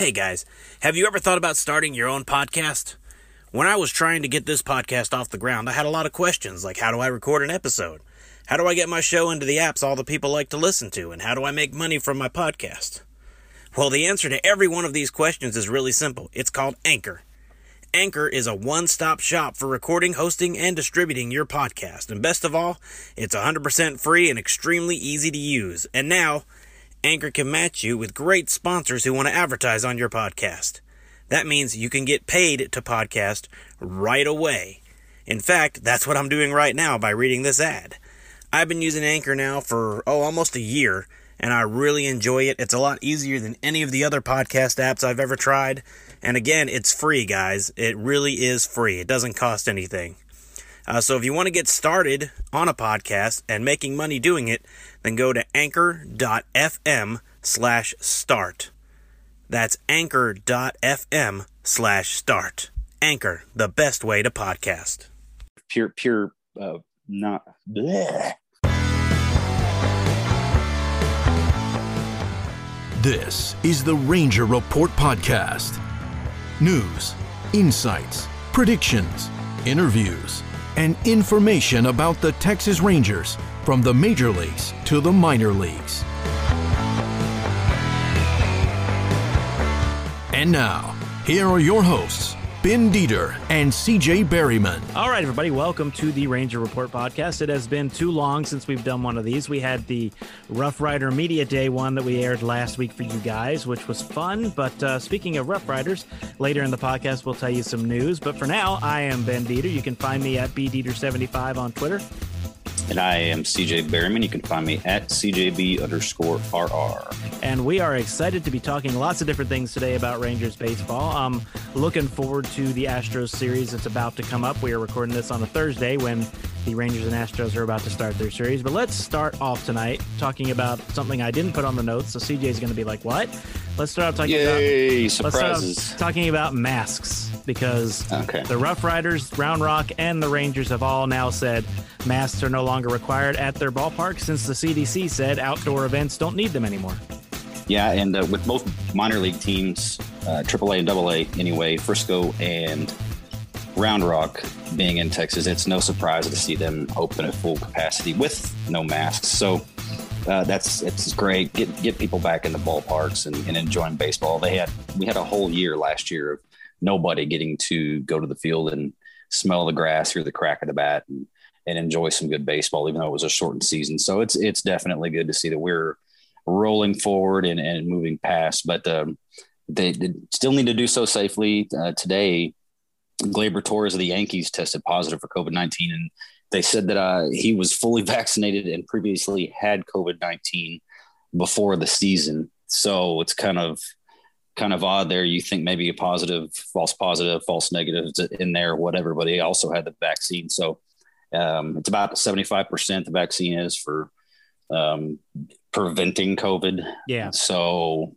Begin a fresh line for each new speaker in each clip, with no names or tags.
Hey guys, have you ever thought about starting your own podcast? When I was trying to get this podcast off the ground, I had a lot of questions like how do I record an episode? How do I get my show into the apps all the people like to listen to? And how do I make money from my podcast? Well, the answer to every one of these questions is really simple. It's called Anchor. Anchor is a one stop shop for recording, hosting, and distributing your podcast. And best of all, it's 100% free and extremely easy to use. And now, Anchor can match you with great sponsors who want to advertise on your podcast. That means you can get paid to podcast right away. In fact, that's what I'm doing right now by reading this ad. I've been using Anchor now for, oh, almost a year, and I really enjoy it. It's a lot easier than any of the other podcast apps I've ever tried. And again, it's free, guys. It really is free. It doesn't cost anything. Uh, so if you want to get started on a podcast and making money doing it, then go to anchor.fm slash start. That's anchor.fm slash start. Anchor, the best way to podcast.
Pure, pure, uh, not. Bleh.
This is the Ranger Report Podcast. News, insights, predictions, interviews, and information about the Texas Rangers from the major leagues to the minor leagues. And now, here are your hosts, Ben Dieter and CJ Berryman.
All right, everybody, welcome to the Ranger Report podcast. It has been too long since we've done one of these. We had the Rough Rider Media Day one that we aired last week for you guys, which was fun. But uh, speaking of Rough Riders, later in the podcast, we'll tell you some news. But for now, I am Ben Dieter. You can find me at bdieter75 on Twitter.
And I am CJ Berryman. You can find me at CJB underscore RR.
And we are excited to be talking lots of different things today about Rangers baseball. I'm looking forward to the Astros series that's about to come up. We are recording this on a Thursday when the Rangers and Astros are about to start their series. But let's start off tonight talking about something I didn't put on the notes. So CJ is going to be like, "What?" Let's start off talking
Yay,
about
surprises.
Let's start off talking about masks because
Okay.
the Rough Riders, Round Rock, and the Rangers have all now said masks are no longer required at their ballpark since the CDC said outdoor events don't need them anymore.
Yeah, and uh, with both minor league teams, uh, AAA and AA anyway, Frisco and Round Rock being in Texas, it's no surprise to see them open at full capacity with no masks. So uh, that's it's great. Get get people back in the ballparks and, and enjoying baseball. They had we had a whole year last year of nobody getting to go to the field and smell the grass, hear the crack of the bat, and, and enjoy some good baseball, even though it was a shortened season. So it's it's definitely good to see that we're rolling forward and, and moving past. But um, they, they still need to do so safely. Uh, today, Gleyber Torres of the Yankees tested positive for COVID 19, and they said that uh, he was fully vaccinated and previously had COVID 19 before the season. So it's kind of kind of odd there. You think maybe a positive, false positive, false negative in there, whatever, but he also had the vaccine. So um, it's about 75% the vaccine is for um, preventing COVID.
Yeah.
So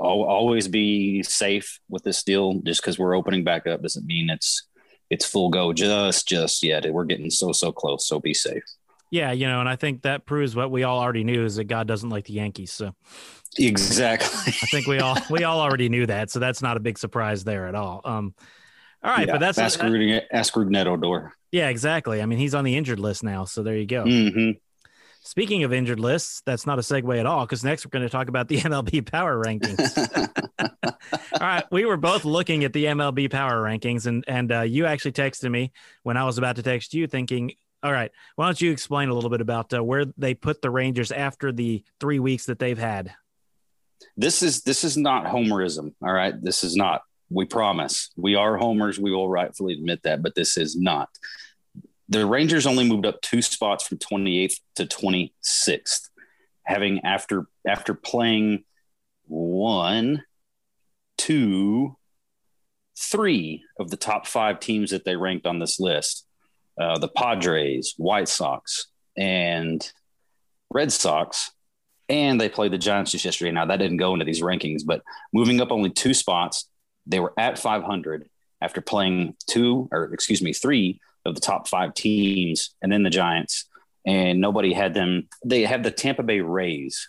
al- always be safe with this deal. Just because we're opening back up doesn't mean it's it's full go just just yet. We're getting so so close. So be safe.
Yeah, you know, and I think that proves what we all already knew is that God doesn't like the Yankees. So
Exactly.
I think we all we all already knew that. So that's not a big surprise there at all. Um, all right,
Yeah,
but that's
ask
that-
ask
yeah, exactly. I mean, he's on the injured list now, so there you go.
hmm
Speaking of injured lists, that's not a segue at all because next we're going to talk about the MLB power rankings. all right, we were both looking at the MLB power rankings, and and uh, you actually texted me when I was about to text you, thinking, "All right, why don't you explain a little bit about uh, where they put the Rangers after the three weeks that they've had?"
this is this is not homerism all right? This is not we promise. We are homers. We will rightfully admit that but this is not. The rangers only moved up two spots from 28th to 26th having after after playing one two three of the top five teams that they ranked on this list uh, the padres white sox and red sox and they played the Giants just yesterday. Now that didn't go into these rankings, but moving up only two spots, they were at 500 after playing two or excuse me, three of the top five teams, and then the Giants, and nobody had them. They had the Tampa Bay Rays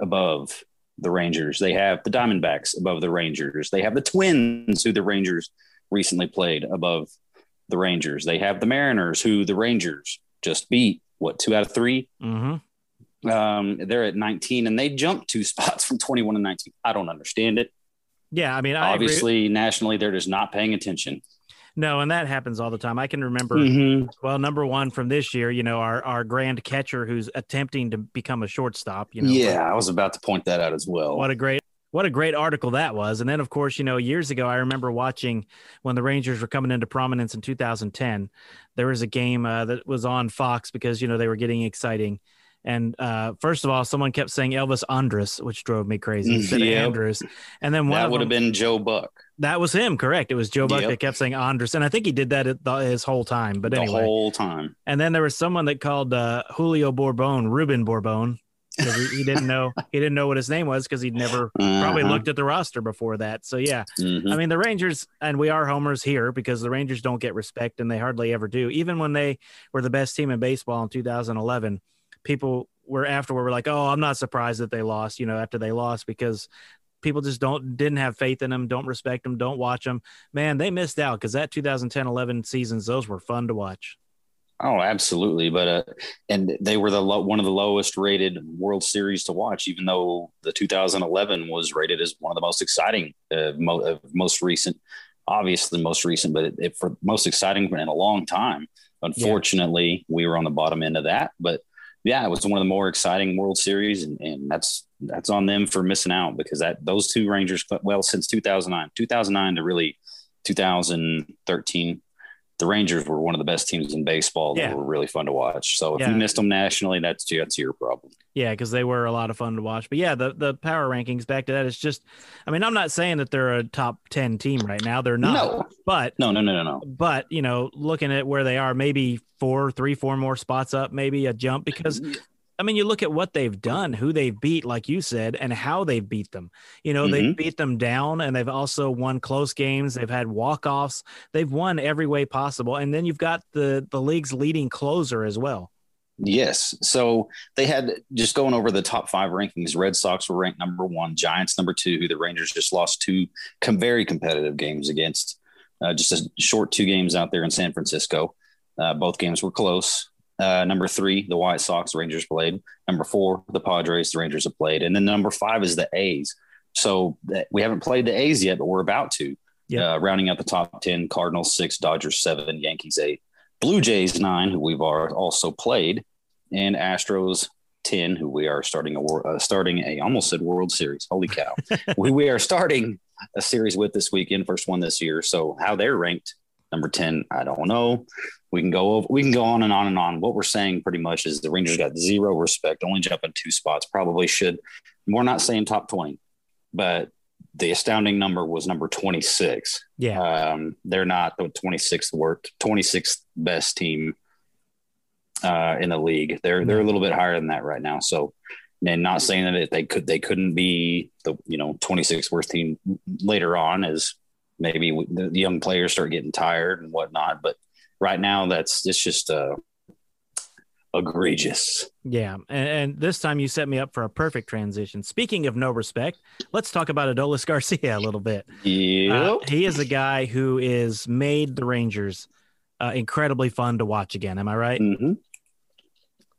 above the Rangers. They have the Diamondbacks above the Rangers. They have the Twins, who the Rangers recently played above the Rangers. They have the Mariners, who the Rangers just beat. What two out of 3
Mm-hmm.
Um, they're at 19, and they jumped two spots from 21 to 19. I don't understand it.
Yeah, I mean, I agree.
Obviously, nationally, they're just not paying attention.
No, and that happens all the time. I can remember.
Mhm.
Well, number one from this year, you know, our our grand catcher who's attempting to become a shortstop. You know,
yeah, I was about to point that out as well.
what a great what a great article that was. And then, of course, you know, years ago, I remember watching when the Rangers were coming into prominence in 2010. There was a game uh, that was on Fox because you know they were getting exciting. And uh, first of all, someone kept saying Elvis Andrus, which drove me crazy instead
Yep.
of Andrus. And then one
that would have been Joe Buck
that was him, correct? It was Joe Buck
Yep.
that kept saying Andrus, and I think he did that the, his whole time. But
the
anyway,
whole time.
and then there was someone that called uh, Julio Borbon Ruben Bourbon. He, he didn't know he didn't know what his name was because he'd never probably
Uh-huh.
looked at the roster before that. So yeah,
Mhm.
I mean the Rangers and we are homers here because the Rangers don't get respect and they hardly ever do. Even when they were the best team in baseball in 2011, people were afterward were like, "Oh, I'm not surprised that they lost." You know, after they lost because people just don't didn't have faith in them, don't respect them, don't watch them. Man, they missed out because that 2010-11 seasons those were fun to watch.
Oh, absolutely. But uh, and they were the low, one of the lowest rated World Series to watch, even though the 2011 was rated as one of the most exciting, uh, mo- uh, most recent, obviously most recent, but it, it, for most exciting in a long time. Unfortunately, we were on the bottom end of that, but yeah, it was one of the more exciting World Series, and, and that's that's on them for missing out because that those two Rangers, well, since 2009, 2009 to really 2013 the Rangers were one of the best teams in baseball that
Yeah.
were really fun to watch. So if
Yeah.
you missed them nationally, that's that's your problem.
Yeah, because they were a lot of fun to watch. But yeah, the the power rankings back to that is just I mean, I'm not saying that they're a top ten team right now. They're not.
No,
But
no, no, no, no, no.
but you know, looking at where they are, maybe four, three, four more spots up, maybe a jump because I mean, you look at what they've done, who they've beat, like you said, and how they've beat them. You know, they've beat them down and they've also won close games. They've had walk-offs. They've won every way possible. And then you've got the the league's leading closer as well.
Yes. So they had just going over the top five rankings. Red Sox were ranked number one, Giants number two, who the Rangers just lost two com- very competitive games against. Uh, just a short two games out there in San Francisco. Uh, both games were close. Uh, number three, the White Sox, Rangers played. Number four, the Padres, the Rangers have played. And then number five is the A's. So that, we haven't played the A's yet, but we're about to.
Yeah.
Uh, rounding out the top 10, Cardinals six, Dodgers seven, Yankees eight. Blue Jays nine, who we've also played, and Astros ten, who we are starting a uh, starting a almost said World Series. Holy cow! we, we are starting a series with this weekend, first one this year. So how they're ranked number ten, I don't know. We can go over, we can go on and on and on. What we're saying pretty much is the Rangers got zero respect, only jumping two spots. Probably should. We're not saying top twenty, but the astounding number was number twenty six.
Yeah.
Um, they're not the 26th worst, 26th best team uh, in the league. They're they're a little bit higher than that right now. So, and not saying that they could they couldn't be the you know 26th worst team later on as maybe the the young players start getting tired and whatnot. But right now, that's it's just uh, egregious.
Yeah, and, and this time you set me up for a perfect transition. Speaking of no respect, let's talk about Adolis Garcia a little bit.
Yep.
Uh, he is a guy who is made the Rangers uh, incredibly fun to watch again. Am I right?
hmm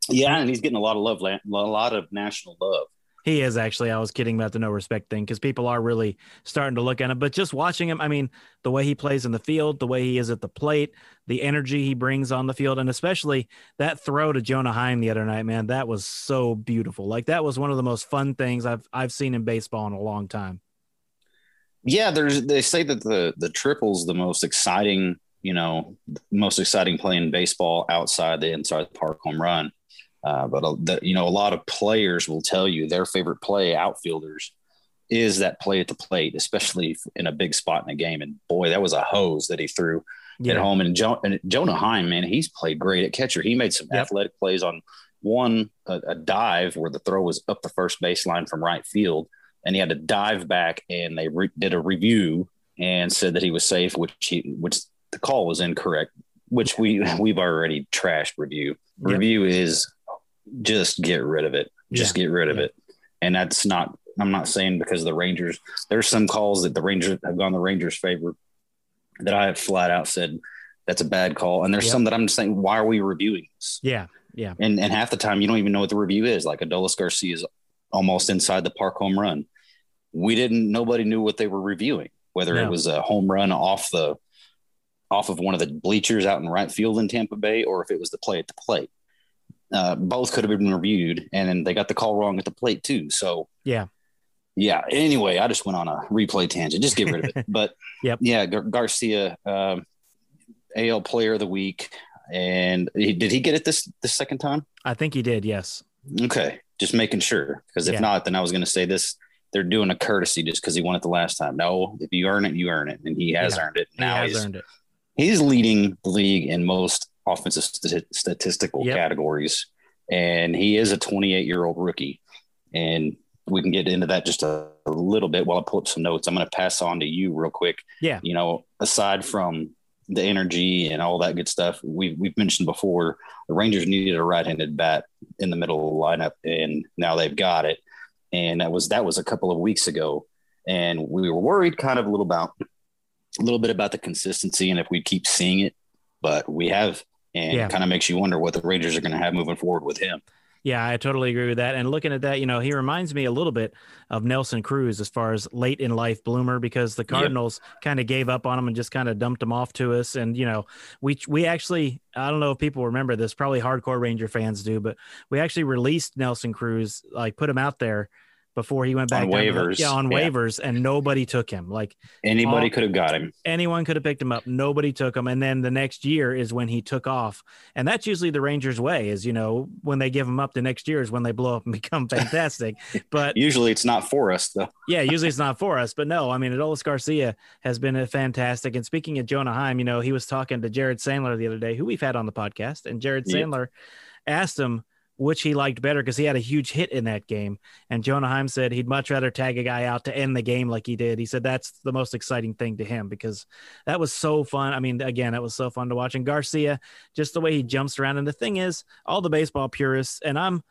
Yeah, and he's getting a lot of love, a lot of national love.
He is actually. I was kidding about the no respect thing because people are really starting to look at him. But just watching him, I mean, the way he plays in the field, the way he is at the plate, the energy he brings on the field, and especially that throw to Jonah Heim the other night, man, that was so beautiful. Like that was one of the most fun things I've I've seen in baseball in a long time.
Yeah, there's they say that the the triple's the most exciting, you know, most exciting play in baseball outside the inside the park home run. Uh, but uh, the, you know, a lot of players will tell you their favorite play, outfielders, is that play at the plate, especially in a big spot in a game. And boy, that was a hose that he threw at home. And, jo- and Jonah Heim, man, he's played great at catcher. He made some
Yep.
athletic plays on one a, a dive where the throw was up the first baseline from right field, and he had to dive back, and they re- did a review and said that he was safe, which he which the call was incorrect, which we we've already trashed review.
Yep.
Review is just get rid of it. Just get rid of
Yeah.
it. And that's not I'm not saying because the Rangers. There's some calls that the Rangers have gone the Rangers' favor that I have flat out said that's a bad call, and there's
Yep.
some that I'm just saying why are we reviewing this?
Yeah, yeah,
And and half the time you don't even know what the review is. Like Adolis Garcia is almost inside the park home run. We didn't. Nobody knew what they were reviewing. Whether
No.
it was a home run off the off of one of the bleachers out in right field in Tampa Bay, or if it was the play at the plate. Uh, both could have been reviewed, and then they got the call wrong at the plate too. So
yeah,
yeah. Anyway, I just went on a replay tangent. Just get rid of it. But
Yep.
yeah, Gar- Garcia, um, AL Player of the Week, and he, did he get it this this second time?
I think he did. Yes.
Okay, just making sure because if
Yeah.
not, then I was going to say this. They're doing a courtesy just because he won it the last time. No, if you earn it, you earn it, and he has
Yeah.
earned it.
He
Now
has
he's
earned it.
he's leading the league in most offensive st- statistical
Yep.
categories, and he is a 28 year old rookie. And we can get into that just a, a little bit while I pull up some notes. I'm going to pass on to you real quick.
Yeah.
You know, aside from the energy and all that good stuff, we've we've mentioned before the Rangers needed a right-handed bat in the middle of the lineup, and now they've got it. And that was that was a couple of weeks ago, and we were worried kind of a little about a little bit about the consistency and if we keep seeing it, but we have, and
Yeah.
kind of makes you wonder what the Rangers are going to have moving forward with him.
Yeah, I totally agree with that. And looking at that, you know, he reminds me a little bit of Nelson Cruz as far as late in life bloomer because the Cardinals kind of gave up on him and just kind of dumped him off to us. And you know, we we actually I don't know if people remember this, probably hardcore Ranger fans do, but we actually released Nelson Cruz, like put him out there before he went back
On
down to the-
waivers,
yeah, on
yeah.
waivers, and nobody took him. Like
Anybody could have got him.
anyone could have picked him up. Nobody took him. And then the next year is when he took off. And that's usually the Rangers' way is, you know, when they give him up the next year is when they blow up and become fantastic. but
Usually it's not for us though.
yeah, usually it's not for us. But no, I mean, Adolis Garcia has been a fantastic. And speaking of Jonah Heim, you know, he was talking to Jared Sandler the other day, who we've had on the podcast. And Jared
Yep.
Sandler asked him which he liked better because he had a huge hit in that game. And Jonah Heim said he'd much rather tag a guy out to end the game like he did. He said that's the most exciting thing to him because that was so fun. I mean, again, it was so fun to watch. And Garcia, just the way he jumps around. And the thing is, all the baseball purists, and I'm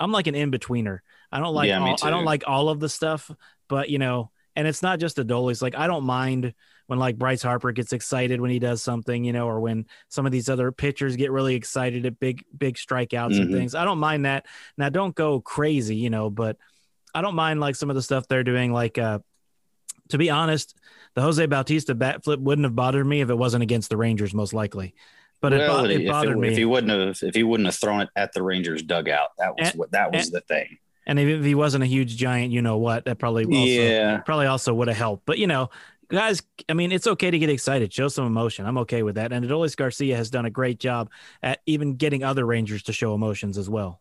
I'm like an in-betweener. I don't like
Yeah,
all, I don't like all of the stuff, but you know, and it's not just Adolis. Like I don't mind when like Bryce Harper gets excited when he does something, you know, or when some of these other pitchers get really excited at big big strikeouts and
Mhm.
things. I don't mind that. Now don't go crazy, you know, but I don't mind like some of the stuff they're doing. Like uh to be honest, the Jose Bautista bat flip wouldn't have bothered me if it wasn't against the Rangers, most likely. But it, bo- it
if,
bothered
it-
me.
if he wouldn't have if he wouldn't have thrown it at the Rangers dugout, that was
And-
what that was
and-
the thing.
And if, if he wasn't a huge giant, you know what, that probably also
yeah.
probably also would have helped. But you know, guys, I mean, it's okay to get excited, show some emotion. I'm okay with that. And Adolis Garcia has done a great job at even getting other Rangers to show emotions as well.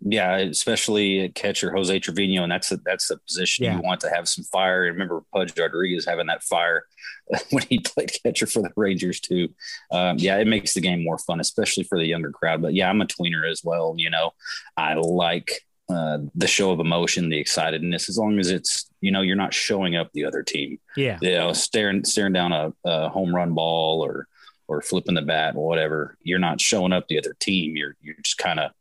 Yeah, especially catcher Jose Trevino, and that's a, that's the position
Yeah.
you want to have some fire. And remember Pudge Rodriguez having that fire when he played catcher for the Rangers too. Um, yeah, it makes the game more fun, especially for the younger crowd. But yeah, I'm a tweener as well. You know, I like uh, the show of emotion, the excitedness, as long as it's you know you're not showing up the other team.
Yeah.
You know, staring staring down a, a home run ball or or flipping the bat or whatever. You're not showing up the other team. You're you're just kind of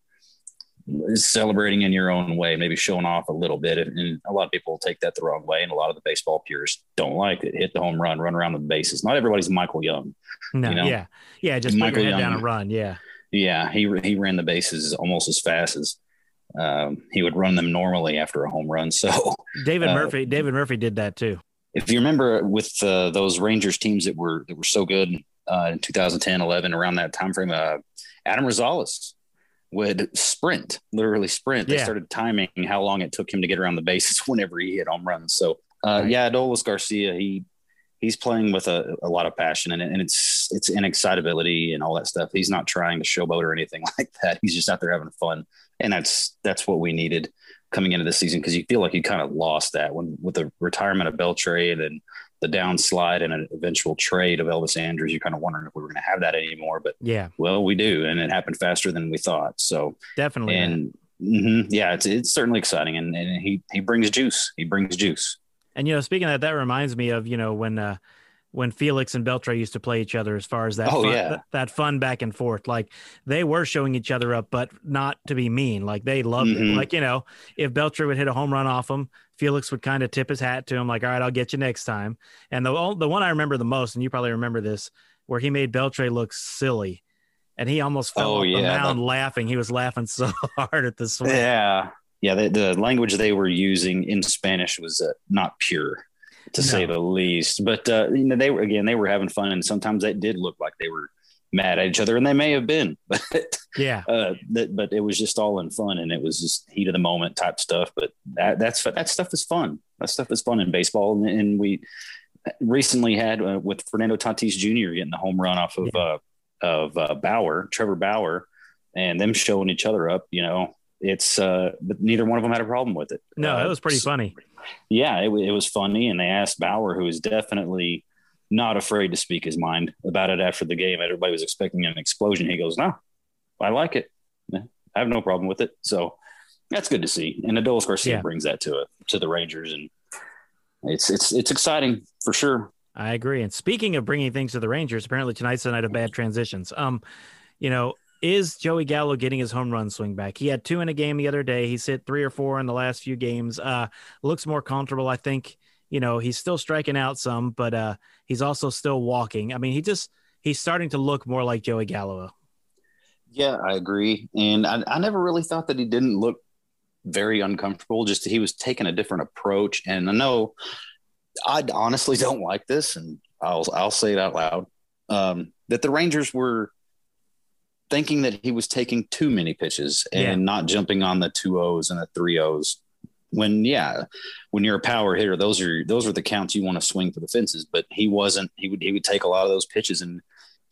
celebrating in your own way, maybe showing off a little bit. And a lot of people take that the wrong way. And a lot of the baseball purists don't like it. Hit the home run, run around the bases. Not everybody's Michael Young.
No,
You know?
yeah. Yeah. Just
Michael
put your head down
Young-
and run. Yeah.
Yeah, he he ran the bases almost as fast as um, he would run them normally after a home run. So
David
Uh,
Murphy, David Murphy did that too.
if you remember with uh, those Rangers teams that were that were so good uh, in 2010, 11, around that time frame, uh, Adam Rosales would sprint, literally sprint. They
Yeah.
started timing how long it took him to get around the bases whenever he hit home runs. So uh,
Right.
yeah, Adolis Garcia, he he's playing with a, a lot of passion and, and it's it's in excitability and all that stuff. He's not trying to showboat or anything like that. He's just out there having fun, and that's that's what we needed coming into the season because you feel like you kind of lost that when with the retirement of Beltre and the downslide and an eventual trade of Elvis Andrus. You're kind of wondering if we were going to have that anymore, but
Yeah.
well, we do, and it happened faster than we thought. So
Definitely.
and mhm, yeah, it's it's certainly exciting, and, and he he brings juice. He brings juice.
And you know, speaking of that, that reminds me of you know when uh, when Felix and Beltre used to play each other as far as that
Oh,
fun,
yeah.
that, that fun back and forth. Like they were showing each other up, but not to be mean. Like they loved it.
Mhm.
Like, you know, if Beltre would hit a home run off him, Felix would kind of tip his hat to him, like, all right, I'll get you next time. And the the one I remember the most, and you probably remember this, where he made Beltre look silly. And he almost fell
Oh,
off the
yeah,
mound laughing. He was laughing so hard at the swing.
Yeah, yeah. The, the language they were using in Spanish was uh, not pure, to say the least. But uh, you know, they were again, they were having fun, and sometimes they did look like they were mad at each other, and they may have been, but
Yeah.
uh, that, but it was just all in fun, and it was just heat of the moment type stuff. But that that's that stuff is fun. That stuff is fun in baseball, and, and we recently had uh, with Fernando Tatis Jr. getting the home run off of uh, of uh, Bauer, Trevor Bauer, and them showing each other up. You know, it's uh, but neither one of them had a problem with it.
No,
Uh,
it was pretty funny.
yeah, it, it was funny. And they asked Bauer, who is definitely not afraid to speak his mind about it after the game. Everybody was expecting an explosion. He goes, No, I like it. I have no problem with it. So that's good to see. And Adolis Garcia
Yeah.
brings that to it to the Rangers. And it's it's it's exciting for sure.
I agree. And speaking of bringing things to the Rangers, apparently tonight's the night of bad transitions. Um, you know, is Joey Gallo getting his home run swing back? He had two in a game the other day. He's hit three or four in the last few games. Uh, looks more comfortable. I think, you know, he's still striking out some, but uh, he's also still walking. I mean, he just he's starting to look more like Joey Gallo.
Yeah, I agree. And I, I never really thought that he didn't look very uncomfortable. Just he was taking a different approach. And I know I honestly don't like this, and I'll I'll say it out loud. Um, that the Rangers were thinking that he was taking too many pitches and
Yeah.
not jumping on the two O's and the three O's. When yeah, when you're a power hitter, those are those are the counts you want to swing for the fences. But he wasn't. He would he would take a lot of those pitches and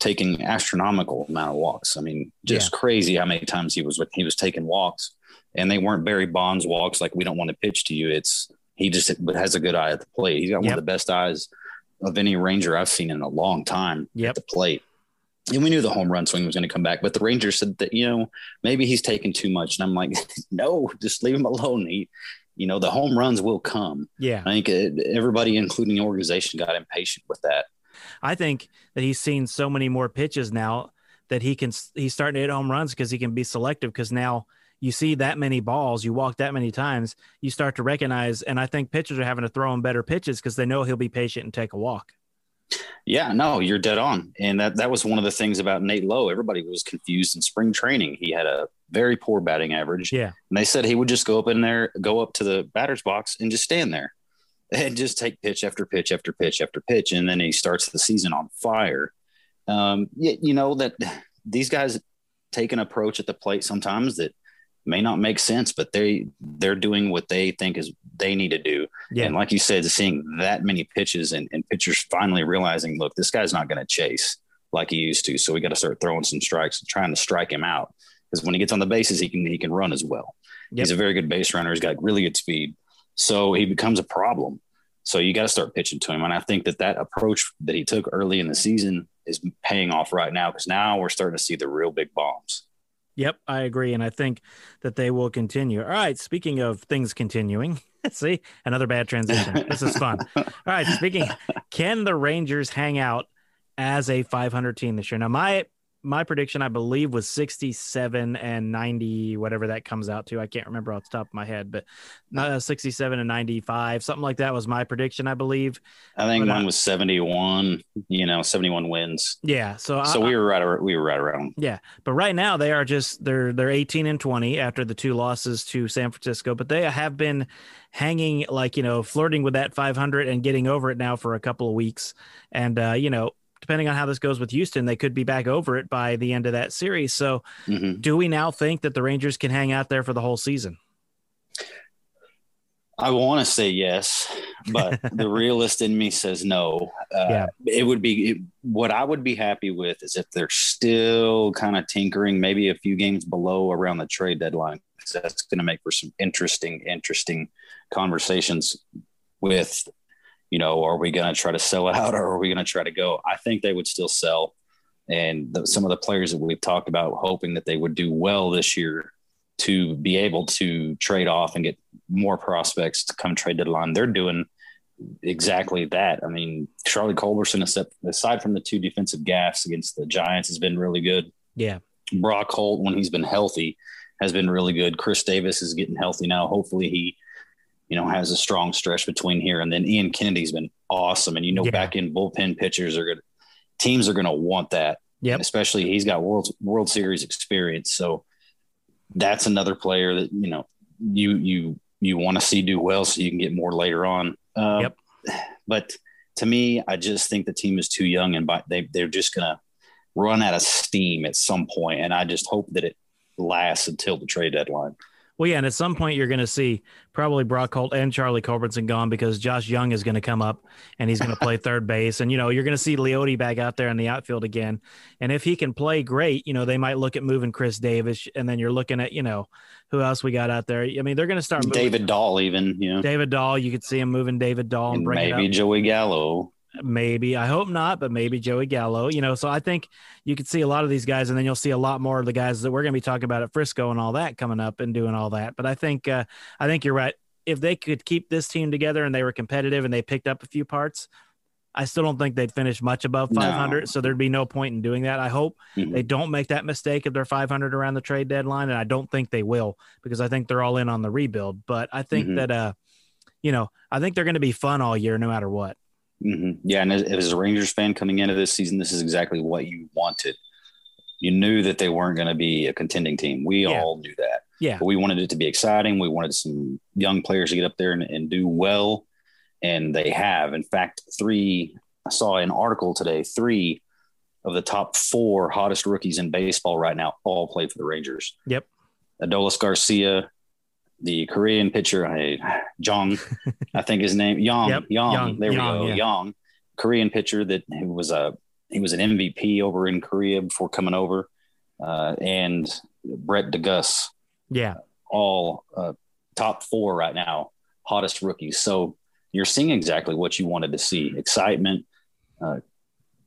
taking astronomical amount of walks. I mean, just crazy how many times he was he was taking walks, and they weren't Barry Bonds walks like we don't want to pitch to you. It's he just has a good eye at the plate. He's got one of the best eyes of any Ranger I've seen in a long time
Yep.
at the plate. And we knew the home run swing was going to come back, but the Rangers said that you know maybe he's taking too much, and I'm like, no, just leave him alone. He, you know, the home runs will come.
Yeah.
I think uh, everybody, including the organization, got impatient with that.
I think that he's seen so many more pitches now that he can he's starting to hit home runs because he can be selective because now you see that many balls, you walk that many times, you start to recognize and I think pitchers are having to throw him better pitches because they know he'll be patient and take a walk.
Yeah, no, you're dead on. And that that was one of the things about Nate Lowe. Everybody was confused in spring training. He had a very poor batting average.
Yeah.
And they said he would just go up in there, go up to the batter's box and just stand there and just take pitch after pitch after pitch after pitch. And then he starts the season on fire. Um, you, you know that these guys take an approach at the plate sometimes that may not make sense, but they they're doing what they think is they need to do.
Yeah.
And like you said, seeing that many pitches and, and pitchers finally realizing, look, this guy's not going to chase like he used to. So we got to start throwing some strikes and trying to strike him out. Because when he gets on the bases, he can he can run as well.
Yep.
He's a very good base runner. He's got really good speed. So he becomes a problem. So you got to start pitching to him. And I think that that approach that he took early in the season is paying off right now because now we're starting to see the real big bombs.
Yep, I agree. And I think that they will continue. All right. Speaking of things continuing, see, another bad transition. This is fun. All right. Speaking, can the Rangers hang out as a 500 team this year? Now, my my prediction, I believe, was 67 and 90, whatever that comes out to. I can't remember off the top of my head, but uh, 67 and 95, something like that was my prediction, I believe.
I think
But, uh,
mine was 71, you know, 71 wins.
Yeah. So,
So
I,
we were right around, we were right around.
Yeah, but right now they are just they're they're 18 and 20 after the two losses to San Francisco, but they have been hanging like, you know, flirting with that 500 and getting over it now for a couple of weeks. And uh, you know, depending on how this goes with Houston, they could be back over it by the end of that series. So,
Mhm.
do we now think that the Rangers can hang out there for the whole season?
I want to say yes, but the realist in me says no. Uh,
Yeah.
It would be it, what I would be happy with is if they're still kind of tinkering, maybe a few games below around the trade deadline. that's going to make for some interesting, interesting conversations with, you know, are we going to try to sell out or are we going to try to go? I think they would still sell. And the, some of the players that we've talked about hoping that they would do well this year to be able to trade off and get more prospects to come trade deadline. They're doing exactly that. I mean, Charlie Culberson, aside from the two defensive gaffes against the Giants, has been really good.
Yeah.
Brock Holt, when he's been healthy, has been really good. Chris Davis is getting healthy now. Hopefully, he, you know, has a strong stretch between here and then. Ian Kennedy's been awesome, and you know, yeah. back in bullpen pitchers are good. Teams are going to want that.
Yep.
Especially he's got World World Series experience, so that's another player that you know you you you want to see do well, so you can get more later on. Um, yep. But to me, I just think the team is too young, and by, they they're just going to run out of steam at some point, and I just hope that it lasts until the trade deadline.
Well, yeah, and at some point you're going to see probably Brock Holt and Charlie Culberson gone because Josh Jung is going to come up and he's going to play third base, and you know you're going to see Leody back out there in the outfield again. And if he can play great, you know they might look at moving Chris Davis, and then you're looking at you know who else we got out there. I mean they're going to start moving.
David Dahl even, you know
David Dahl. You could see him moving David Dahl and, and
maybe Joey Gallo
maybe I hope not, but maybe Joey Gallo. You know, so I think you could see a lot of these guys, and then you'll see a lot more of the guys that we're going to be talking about at Frisco and all that coming up and doing all that. But I think uh, I think you're right. If they could keep this team together and they were competitive and they picked up a few parts, I still don't think they'd finish much above 500. No. So there'd be no point in doing that. I hope mm-hmm. they don't make that mistake if they're 500 around the trade deadline, and I don't think they will because I think they're all in on the rebuild. But I think mm-hmm. that uh, you know, I think they're going to be fun all year, no matter what.
Mm-hmm. Yeah, and as, as, a Rangers fan coming into this season, this is exactly what you wanted. You knew that they weren't going to be a contending team. We yeah. all knew that.
Yeah,
but we wanted it to be exciting. We wanted some young players to get up there and, and do well, and they have. In fact, three. I saw an article today. Three of the top four hottest rookies in baseball right now all play for the Rangers.
Yep.
Adolis Garcia, the Korean pitcher, I, Jong, I think his name, Yang, yep. Yang, Young. there we go, yeah. Yang, Korean pitcher that was a he was an MVP over in Korea before coming over, uh, and Brett de Geus,
yeah,
all uh, top four right now, hottest rookies. So you're seeing exactly what you wanted to see: excitement. Uh,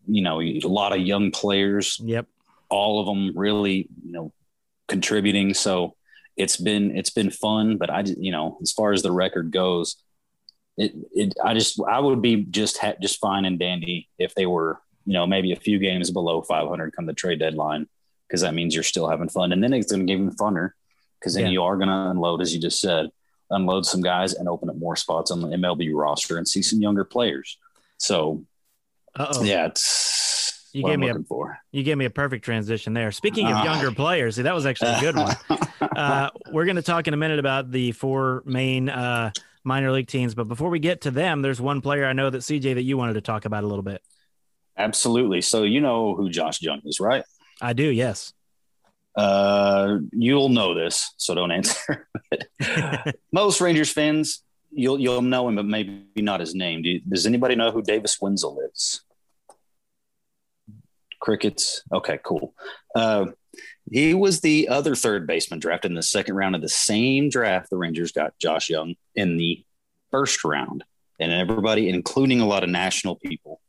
you know, a lot of young players.
Yep.
All of them really, you know, contributing. So it's been it's been fun, but I you know as far as the record goes, it it I just I would be just ha- just fine and dandy if they were you know maybe a few games below 500 come the trade deadline because that means you're still having fun, and then it's going to get even funner because then yeah. you are going to unload as you just said, unload some guys and open up more spots on the MLB roster and see some younger players. So, Uh-oh. yeah, it's
you gave I'm me a for. you gave me a perfect transition there. Speaking of uh, younger players, see, that was actually a good one. uh, we're going to talk in a minute about the four main uh, minor league teams, but before we get to them, there's one player I know that CJ that you wanted to talk about a little bit.
Absolutely. So you know who Josh Jung is, right?
I do. Yes.
Uh, you'll know this, so don't answer. Most Rangers fans, you'll you'll know him, but maybe not his name. Do you, does anybody know who Davis Wendzel is? crickets. Okay, cool. Uh, he was the other third baseman drafted in the second round of the same draft. The Rangers got Josh Jung in the first round, and everybody, including a lot of national people,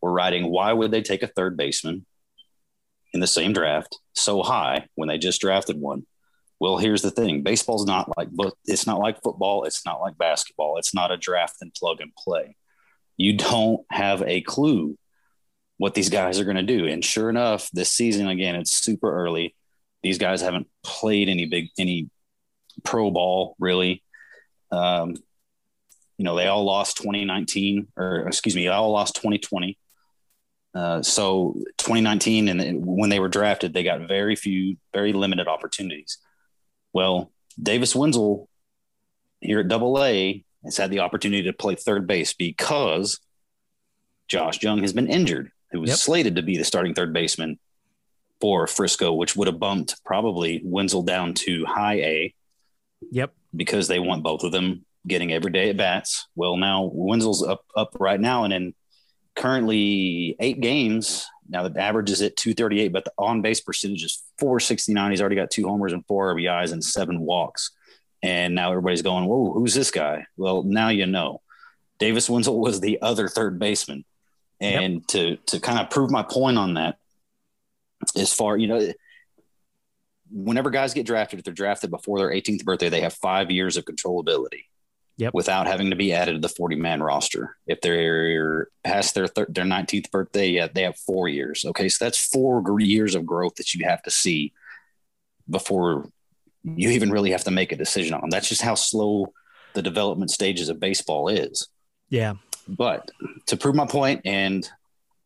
were writing, "Why would they take a third baseman in the same draft so high when they just drafted one?" Well, here's the thing: baseball's not like, it's not like football. It's not like basketball. It's not a draft and plug and play. You don't have a clue what these guys are going to do. And sure enough, this season again, it's super early. These guys haven't played any big any pro ball really. Um, you know, they all lost 2019, or excuse me, they all lost 2020. Uh, so 2019, and when they were drafted, they got very few, very limited opportunities. Well, Davis Wendzel here at Double A has had the opportunity to play third base because Josh Jung has been injured who was yep. slated to be the starting third baseman for Frisco, which would have bumped probably Wendzel down to high A.
Yep.
Because they want both of them getting every day at bats. Well, now Wendzel's up up right now, and in currently eight games. Now the average is at 238, but the on base percentage is 469. He's already got two homers and four RBIs and seven walks. And now everybody's going, Whoa, who's this guy? Well, now you know. Davis Wendzel was the other third baseman. And yep. to to kind of prove my point on that, as far you know, whenever guys get drafted, if they're drafted before their 18th birthday, they have five years of controllability.
Yep.
Without having to be added to the 40 man roster. If they're past their thir- their 19th birthday, yeah, they have four years. Okay, so that's four years of growth that you have to see before you even really have to make a decision on them. That's just how slow the development stages of baseball is.
Yeah.
But to prove my point, and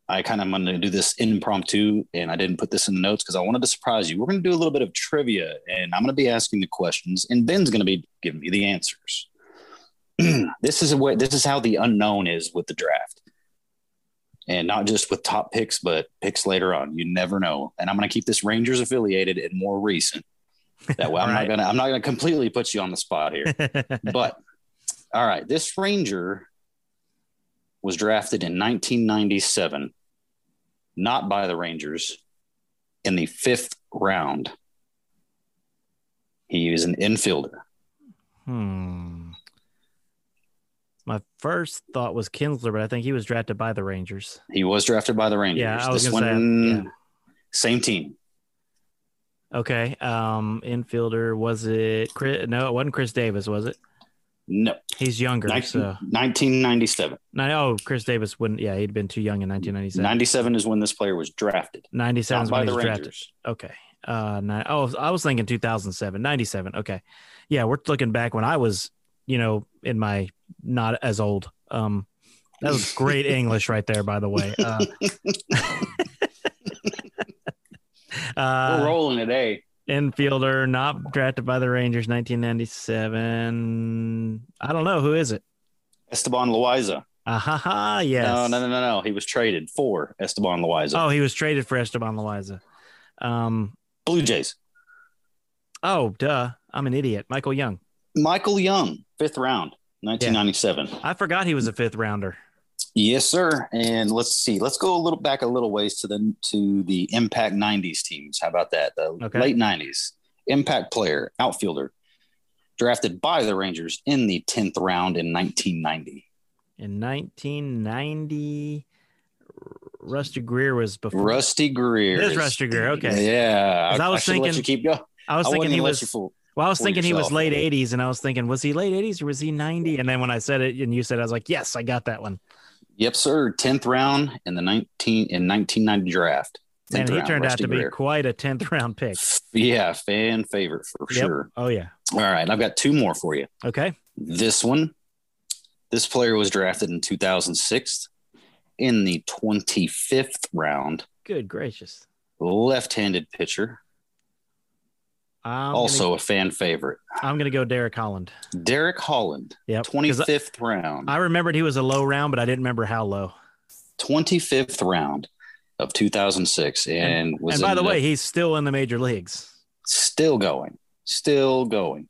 I kind of wanted to do this impromptu, and I didn't put this in the notes because I wanted to surprise you. We're going to do a little bit of trivia, and I'm going to be asking the questions, and Ben's going to be giving me the answers. this is a way. This is how the unknown is with the draft, and not just with top picks, but picks later on. You never know. And I'm going to keep this Rangers affiliated and more recent. That way, I'm
All
not going to. I'm not going to completely put you on the spot here but all right, this Ranger was drafted in 1997, not by the Rangers, in the fifth round. He is an infielder.
hmm. My first thought was Kinsler, but I think he was drafted by the Rangers.
He was drafted by the Rangers.
Yeah, I was
this
gonna say,
one,
yeah.
same team.
Okay. Um, infielder was it? Chris, no, it wasn't Chris Davis, was it?
No,
He's younger,
19-
so
1997.
no. Oh, Chris Davis wouldn't. Yeah, he'd been too young in 1997.
97 is when this player was drafted.
97 is
by
when
the
he's drafted.
Rangers.
Okay. Uh, nine, oh, I was thinking 2007, 97. Okay. Yeah, we're looking back when I was, you know, in my not as old. Um, that was great English right there, by the way. Uh,
We're
uh,
rolling today.
Infielder, not drafted by the Rangers, 1997. I don't know. Who is it?
Esteban Loaiza.
Ah, ha, ha, yes.
No, no, no, no, no. He was traded for Esteban Loaiza.
Oh, he was traded for Esteban Loaiza. Um,
Blue Jays.
oh, duh. I'm an idiot. Michael Young.
Michael Young, fifth round, 1997.
I forgot he was a fifth rounder.
Yes, sir. And let's see. Let's go a little back a little ways to the to the Impact 90s teams. How about that? The
Okay.
late 90s. Impact player, outfielder, drafted by the Rangers in the 10th round in 1990.
In 1990, Rusty Greer was before.
Rusty Greer.
It is Rusty Greer, okay.
Yeah.
I was
let
thinking-
you keep going.
I was
I
thinking he was. Well, I was thinking he was
yourself.
late 80s, and I was thinking, was he late 80s or was he 90? And then when I said it, and you said, I was like, yes, I got that one.
Yep, sir. 10th round in the 19 in 1990 draft.
And he turned out to be quite a 10th round pick.
Yeah, fan favorite for
Yep.
sure.
Oh, yeah.
All right, I've got two more for you.
Okay.
This one, this player was drafted in 2006 in the 25th round.
Good gracious.
Left-handed pitcher,
I'm
also a fan favorite.
I'm going to go Derek Holland.
Derek Holland,
Yeah.
25th round.
I remembered he was a low round, but I didn't remember how low.
25th round of 2006 and, was
and by
in
the way, he's still in the major leagues.
still going, still going.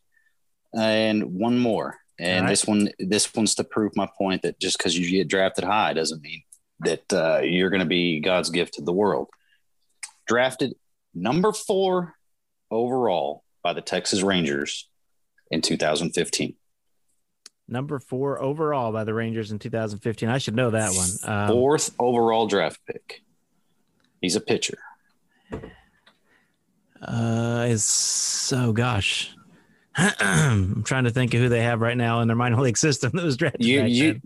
And one more. And
right.
this one, this one's to prove my point that just because you get drafted high doesn't mean that uh, you're going to be God's gift to the world. Drafted number four overall by the Texas Rangers in 2015.
Number four overall by the Rangers in 2015. I should know that one. Um,
Fourth overall draft pick. He's a pitcher.
Uh, is so gosh. I'm trying to think of who they have right now in their minor league system that was drafted.
You, you,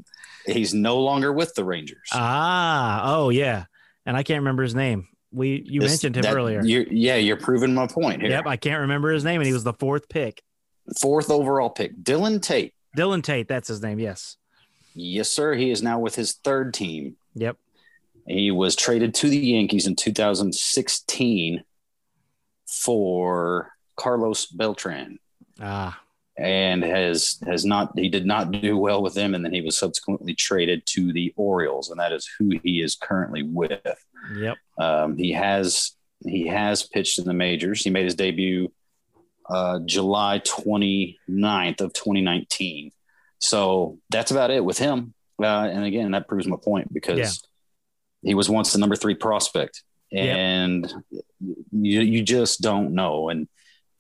he's no longer with the Rangers.
Ah, oh yeah, and I can't remember his name. We you
This-
mentioned him
that-
earlier.
You're, yeah, you're proving my point here.
Yep, I can't remember his name, and he was the fourth pick.
Fourth overall pick, Dillon Tate.
Dillon Tate, that's his name. Yes.
Yes, sir. He is now with his third team.
Yep.
He was traded to the Yankees in 2016 for Carlos Beltran
Ah,
and has has not he did not do well with them and then he was subsequently traded to the Orioles and that is who he is currently with.
yep.
Um, he has he has pitched in the majors. He made his debut uh, July 29th of 2019. So that's about it with him. Uh, and again, that proves my point because
Yeah.
he was once the number three prospect,
Yep.
and you you just don't know. And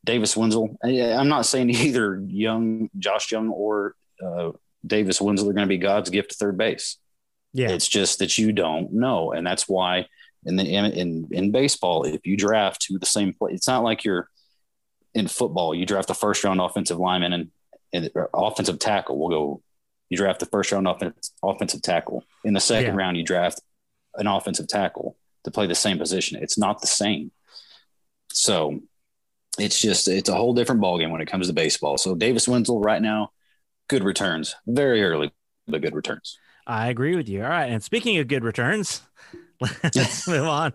Davis Wendzel, I'm not saying either young Josh Jung or uh, Davis Wendzel are going to be God's gift to third base.
Yeah.
It's just that you don't know, and that's why in the in in, in baseball, if you draft to the same place, it's not like you're in football. You draft the first round offensive lineman, and and offensive tackle. We'll go. You draft the first round offense, offensive tackle. In the second
Yeah.
round, you draft an offensive tackle to play the same position. It's not the same. So it's just it's a whole different ballgame when it comes to baseball. So Davis Wendzel right now, good returns, very early, but good returns.
I agree with you. All right. And speaking of good returns, let's move on.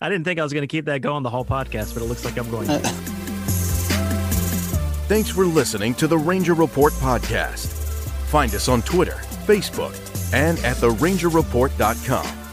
I didn't think I was going to keep that going the whole podcast, but it looks like I'm going to.
Thanks for listening to the Ranger Report podcast. Find us on Twitter, Facebook, and at therangerreport.com.